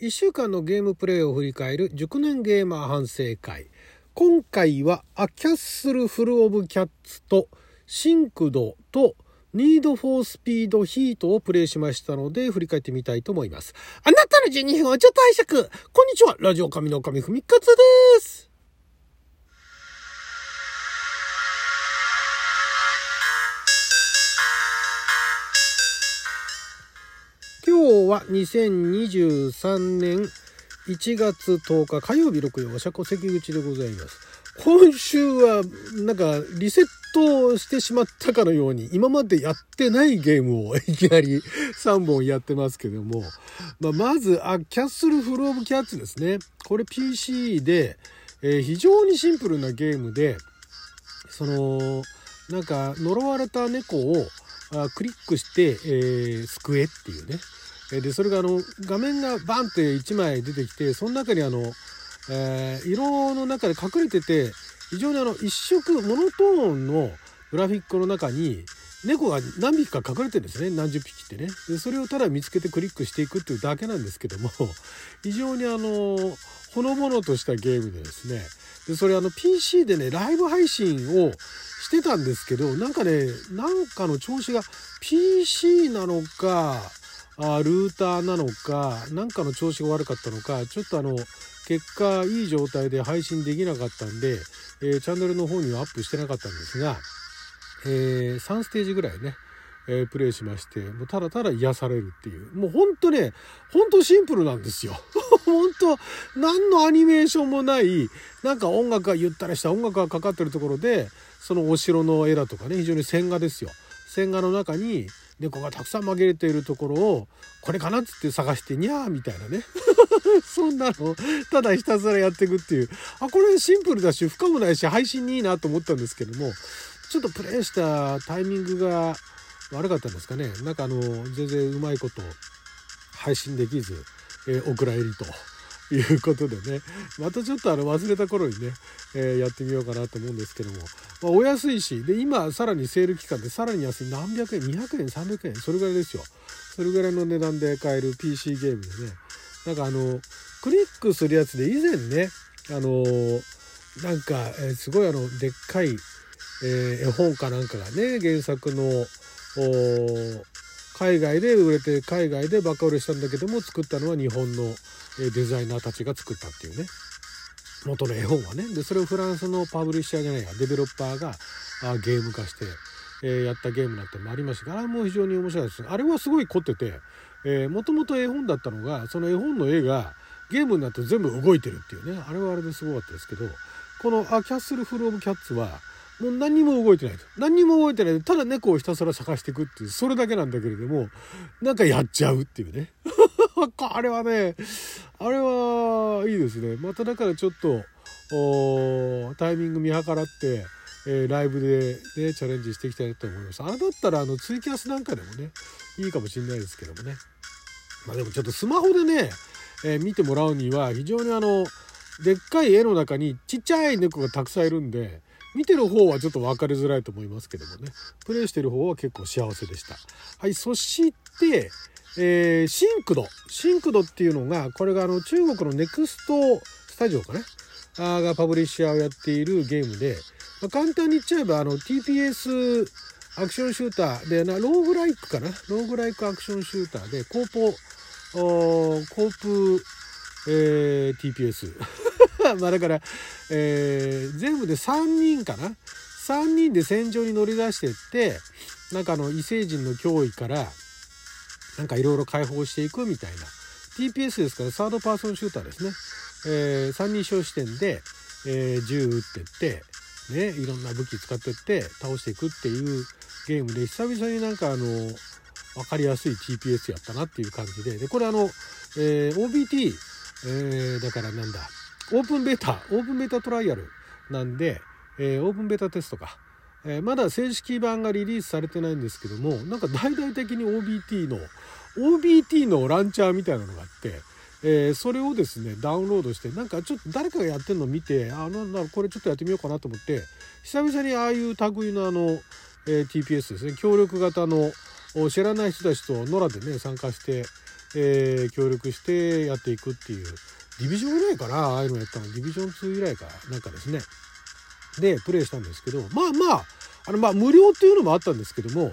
1週間のゲームプレイを振り返る熟年ゲーマー反省会。今回はアキャッスルフルオブキャッツとシンクドとニードフォースピードヒートをプレイしましたので振り返ってみたいと思います。あなたの12分をちょっと拝借。こんにちは。ラジオ神の神ふみかつです。2023年1月10日火曜日6曜お釈迦関口でございます。今週はなんかリセットしてしまったかのように今までやってないゲームを いきなり3本やってますけども、ま、まずあキャッスルフルオブキャッツですね。これ PC で、え、非常にシンプルなゲームでそのなんか呪われた猫をあクリックして、えー、救えっていうね。でそれがあの画面がバンって1枚出てきてその中にあの、えー、色の中で隠れてて非常にあの一色モノトーンのグラフィックの中に猫が何匹か隠れてるんですね。何十匹ってね。でそれをただ見つけてクリックしていくっていうだけなんですけども 非常にあのほのぼのとしたゲームでですね。でそれあの PC でねライブ配信をしてたんですけどなんかねなんかの調子が PC なのかあルーターなのか何かの調子が悪かったのかちょっとあの結果いい状態で配信できなかったんで、えー、チャンネルの方にはアップしてなかったんですが、えー、3ステージぐらいね、えー、プレイしましてもうただただ癒されるっていうもうほんとねほんとシンプルなんですよ。ほんと何のアニメーションもないなんか音楽がゆったりした音楽がかかってるところでそのお城の絵だとかね非常に線画ですよ。線画の中に猫がたくさん紛れているところをこれかなっつって探してにゃーみたいなね。そんなのただひたすらやっていくっていう。あこれシンプルだし負荷もないし配信にいいなと思ったんですけどもちょっとプレイしたタイミングが悪かったんですかね。なんかあの全然うまいこと配信できず、えー、お蔵入りと。いうことでね。またちょっとあの忘れた頃にね、えー、やってみようかなと思うんですけども、まあ、お安いしで今さらにセール期間でさらに安い。何百円200円300円。それぐらいですよ。それぐらいの値段で買える PC ゲームでね。なんかあのクリックするやつで以前ねあのなんか、えー、すごいあのでっかい、えー、絵本かなんかがね原作の海外で売れて海外でバカ売れしたんだけども作ったのは日本のデザイナーたちが作ったっていうね。元の絵本はね。でそれをフランスのパブリッシャーじゃないや。デベロッパーがあゲーム化して、えー、やったゲームなんてもありました。があれも非常に面白いです。あれはすごい凝っててもともと絵本だったのがその絵本の絵がゲームになって全部動いてるっていうね。あれはあれですごかったですけどこの「キャッスル・フル・オブ・キャッツ」はもう何にも動いてないと何にも動いてないただ猫をひたすら探していくっていうそれだけなんだけれどもなんかやっちゃうっていうね あれはね、あれはいいですね。まただからちょっと、タイミング見計らって、えー、ライブでね、チャレンジしていきたいなと思います。あれだったら、あの、ツイキャスなんかでもね、いいかもしれないですけどもね。まあでもちょっとスマホでね、えー、見てもらうには、非常にあの、でっかい絵の中にちっちゃい猫がたくさんいるんで、見てる方はちょっと分かりづらいと思いますけどもね。プレイしてる方は結構幸せでした。はい、そして、えー、 SYNCED。SYNCED っていうのが、これがあの中国のネクストスタジオかな？あがパブリッシャーをやっているゲームで、まあ、簡単に言っちゃえばあの TPS アクションシューターでな、ローグライクかな？ローグライクアクションシューターで、コーポ、コープ、えー、TPS。まあだから、えー、全部で3人かな ?3 人で戦場に乗り出してって、なんかあの異星人の脅威から、なんかいろいろ解放していくみたいな。TPS ですからサードパーソンシューターですね、えー、三人称視点で、えー、銃撃ってってねいろんな武器使ってって倒していくっていうゲームで久々になんかあの分かりやすい TPS やったなっていう感じで。でこれあの、えー、OBT、えー、だからなんだ。オープンベータオープンベータトライアルなんで、えー、オープンベータテストか。えー、まだ正式版がリリースされてないんですけどもなんか大々的に OBT の OBT のランチャーみたいなのがあって、えー、それをですねダウンロードしてなんかちょっと誰かがやってるのを見てあなんだろうこれちょっとやってみようかなと思って久々にああいう類のあの、え、TPS ですね協力型の知らない人たちと野良でね参加してえー、協力してやっていくっていうディビジョン以来かなああいうのやったの。ディビジョン2以来かな。んかですね。でプレイしたんですけどまあまああのまあ無料っていうのもあったんですけども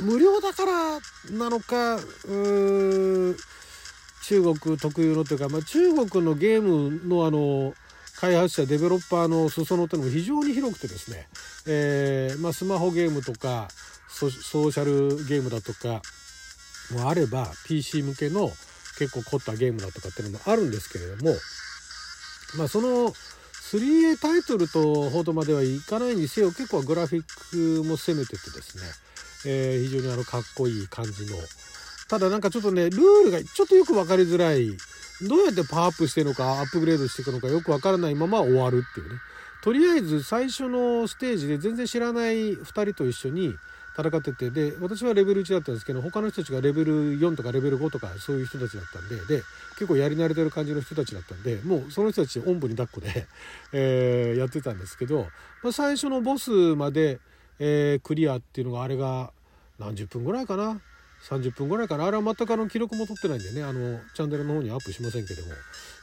無料だからなのかうー中国特有のというか、まあ、中国のゲームのあの開発者デベロッパーの裾野というのも非常に広くてですね、えーまあ、スマホゲームとかソーシャルゲームだとかもあれば PC 向けの結構凝ったゲームだとかっていうのもあるんですけれどもまあその 3A タイトルとほどまではいかないにせよ結構グラフィックも攻めててですね、えー、非常にあのかっこいい感じの。ただなんかちょっとねルールがちょっとよく分かりづらい。どうやってパワーアップしてるのかアップグレードしていくのかよく分からないまま終わるっていうね。とりあえず最初のステージで全然知らない2人と一緒に戦っててで私はレベル1だったんですけど他の人たちがレベル4とかレベル5とかそういう人たちだったんでで結構やり慣れてる感じの人たちだったんでもうその人たちおんぶに抱っこで、え、やってたんですけど、まあ、最初のボスまで、え、クリアっていうのがあれが何十分ぐらいかな？30分ぐらいかな？あれは全くあの記録も取ってないんでねあのチャンネルの方にアップしませんけども、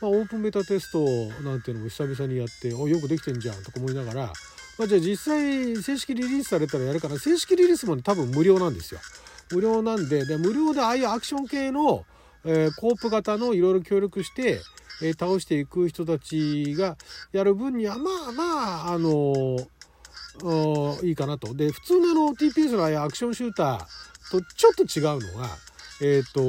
まあ、オープンベタテストなんていうのも久々にやっておよくできてんじゃんとか思いながらまあ、じゃあ実際正式リリースされたらやるかな。正式リリースも、多分無料なんですよ。無料なんでで無料でああいうアクション系の、えー、コープ型のいろいろ協力して、えー、倒していく人たちがやる分にはまあまああのー、いいかなと。で普通のの TPS のああいうアクションシューターとちょっと違うのがえっ、と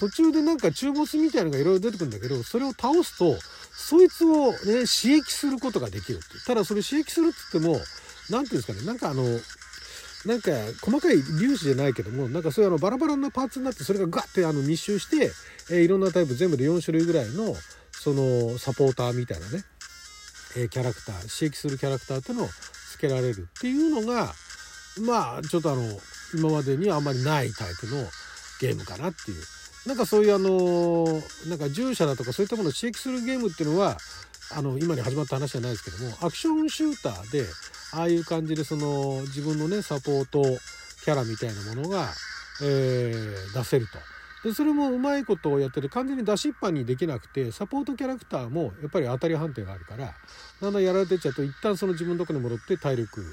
途中でなんか中ボスみたいなのがいろいろ出てくるんだけどそれを倒すとそいつをね刺激することができるってただそれ刺激するっつっても何ていうんですかねなんかあのなんか細かい粒子じゃないけどもなんかそういうあのバラバラなパーツになってそれがガッてあの密集して、えー、いろんなタイプ全部で4種類ぐらいのそのサポーターみたいなね、えー、キャラクター刺激するキャラクターっていうのをつけられるっていうのがまあちょっとあの今までにはあんまりないタイプのゲームかなっていう。なんかそういうあのなんか従者だとかそういったものを刺激するゲームっていうのはあの今に始まった話じゃないですけどもアクションシューターでああいう感じでその自分のねサポートキャラみたいなものが、えー、出せると。でそれもうまいことをやってて完全に出しっぱにできなくてサポートキャラクターもやっぱり当たり判定があるからだんだんやられてっちゃうと一旦その自分のとこに戻って体力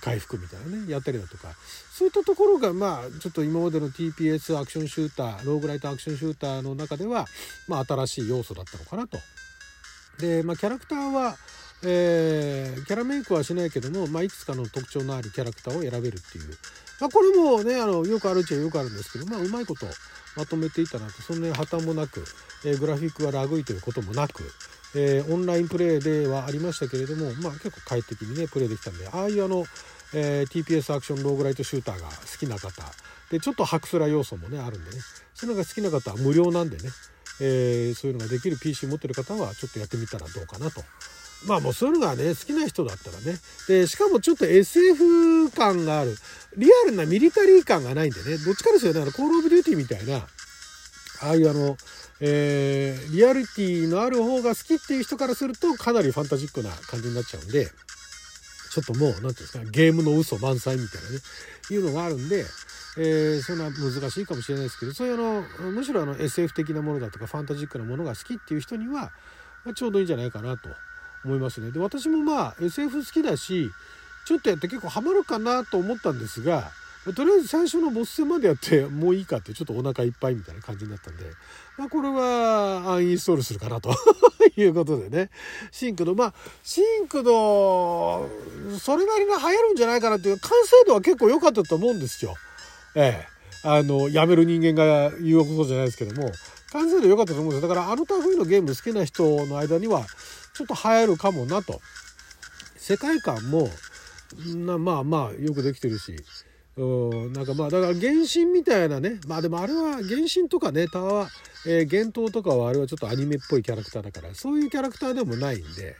回復みたいなねやったりだとかそういったところがまあちょっと今までの TPS アクションシューターローグライトアクションシューターの中では、まあ、新しい要素だったのかなと。で、まあ、キャラクターは、えー、キャラメイクはしないけども、まあ、いくつかの特徴のあるキャラクターを選べるっていう、まあ、これもねあのよくあるっちゃよくあるんですけど、まあ、うまいことまとめていたなとそんなに破綻もなく、えー、グラフィックがラグいということもなく、えー、オンラインプレイではありましたけれども、まあ、結構快適にねプレイできたんでああいうあの、えー、TPS アクションローグライトシューターが好きな方でちょっとハクスラ要素もねあるんでねそういうのが好きな方は無料なんでね、え、そういうのができる PC 持ってる方はちょっとやってみたらどうかなと。まあもうそういうのがね好きな人だったらね。でしかもちょっと SF 感がある。リアルなミリタリー感がないんでね。どっちかですよね。あのコール・オブ・デューティーみたいな。ああいうあのえー、リアリティのある方が好きっていう人からするとかなりファンタジックな感じになっちゃうんでちょっともう何て言うんですかゲームの嘘満載みたいなね。いうのがあるんで、えー、そんな難しいかもしれないですけどそういうあのむしろあの SF 的なものだとかファンタジックなものが好きっていう人には、まあ、ちょうどいいんじゃないかなと。思いますね。で私もまあ SF 好きだしちょっとやって結構ハマるかなと思ったんですがとりあえず最初のボス戦までやって もういいかってちょっとお腹いっぱいみたいな感じになったんで、まあ、これはアンインストールするかなと いうことでねシンクドまあシンクドそれなりに流行るんじゃないかなっていう完成度は結構良かったと思うんですよ。ええあのやめる人間が言うことじゃないですけども完成度良かったと思うんですよだからあの類のゲーム好きな人の間にはちょっと流行るかもなと。世界観もなまあまあよくできてるし。うんなんかまあだから原神みたいなね。まあでもあれは原神とかねタワー、えー、幻冬とかはあれはちょっとアニメっぽいキャラクターだからそういうキャラクターでもないんで、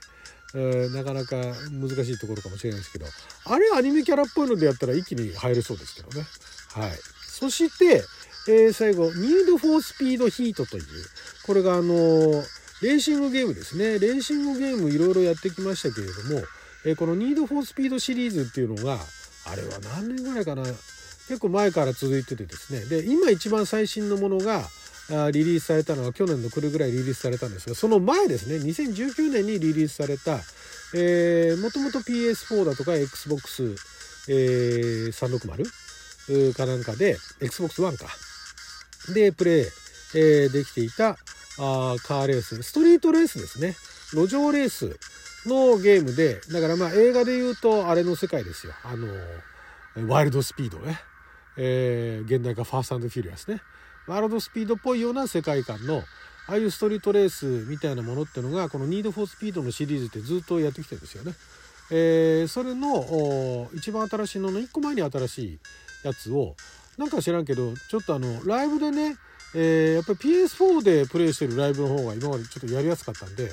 えー、なかなか難しいところかもしれないですけど。あれアニメキャラっぽいのでやったら一気に入れそうですけどね。はい。そして、えー、最後「ニード・フォー・スピード・ヒート」というこれがあのレーシングゲームですね。レーシングゲームいろいろやってきましたけれども、えこの「ニード・フォー・スピード」シリーズっていうのがあれは何年ぐらいかな？結構前から続いててですね。で今一番最新のものがリリースされたのは去年の暮れぐらいリリースされたんですがその前ですね。2019年にリリースされたえー、もともと PS4 だとか Xbox え360かなんかで XBOX One か。でプレイ、えー、できていたあカーレース。ストリートレースですね。路上レースのゲームでだからまあ映画で言うとあれの世界ですよ。あのワイルドスピードね、えー、原題が Fast Furious ね。ワイルドスピードっぽいような世界観のああいうストリートレースみたいなものってのがこの「ニード・フォー・スピード」のシリーズってずっとやってきてるんですよね。えー、それの一番新しいのの1個前に新しいやつをなんか知らんけどちょっとあのライブでね、えー、やっぱり PS4 でプレイしてるライブの方が今までちょっとやりやすかったんで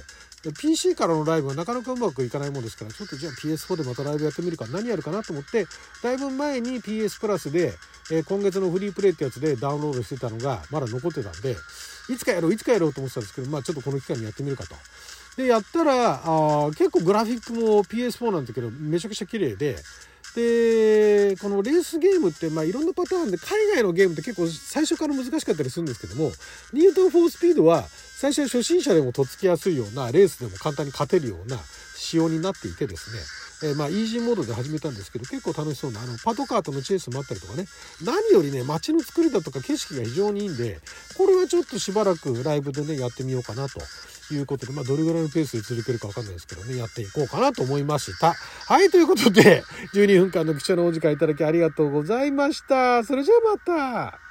PC からのライブはなかなかうまくいかないもんですからちょっとじゃあ PS4 でまたライブやってみるか何やるかなと思ってだいぶ前に PS プラスで、えー、今月のフリープレイってやつでダウンロードしてたのがまだ残ってたんでいつかやろういつかやろうと思ってたんですけどまあちょっとこの期間にやってみるかと。でやったらあ結構グラフィックも PS4 なんだけどめちゃくちゃ綺麗ででこのレースゲームって、まあ、いろんなパターンで海外のゲームって結構最初から難しかったりするんですけどもニュートン・フォースピードは最初は初心者でもとっつきやすいようなレースでも簡単に勝てるような仕様になっていてですね、えー、まあイージーモードで始めたんですけど結構楽しそうなあのパトカーとのチェイスもあったりとかね何よりね街の作りだとか景色が非常にいいんでこれはちょっとしばらくライブでねやってみようかなということで、まあ、どれぐらいのペースで続けるかわかんないですけどね、やっていこうかなと思いました。はい、ということで、12分間の記者のお時間いただきありがとうございました。それじゃあまた。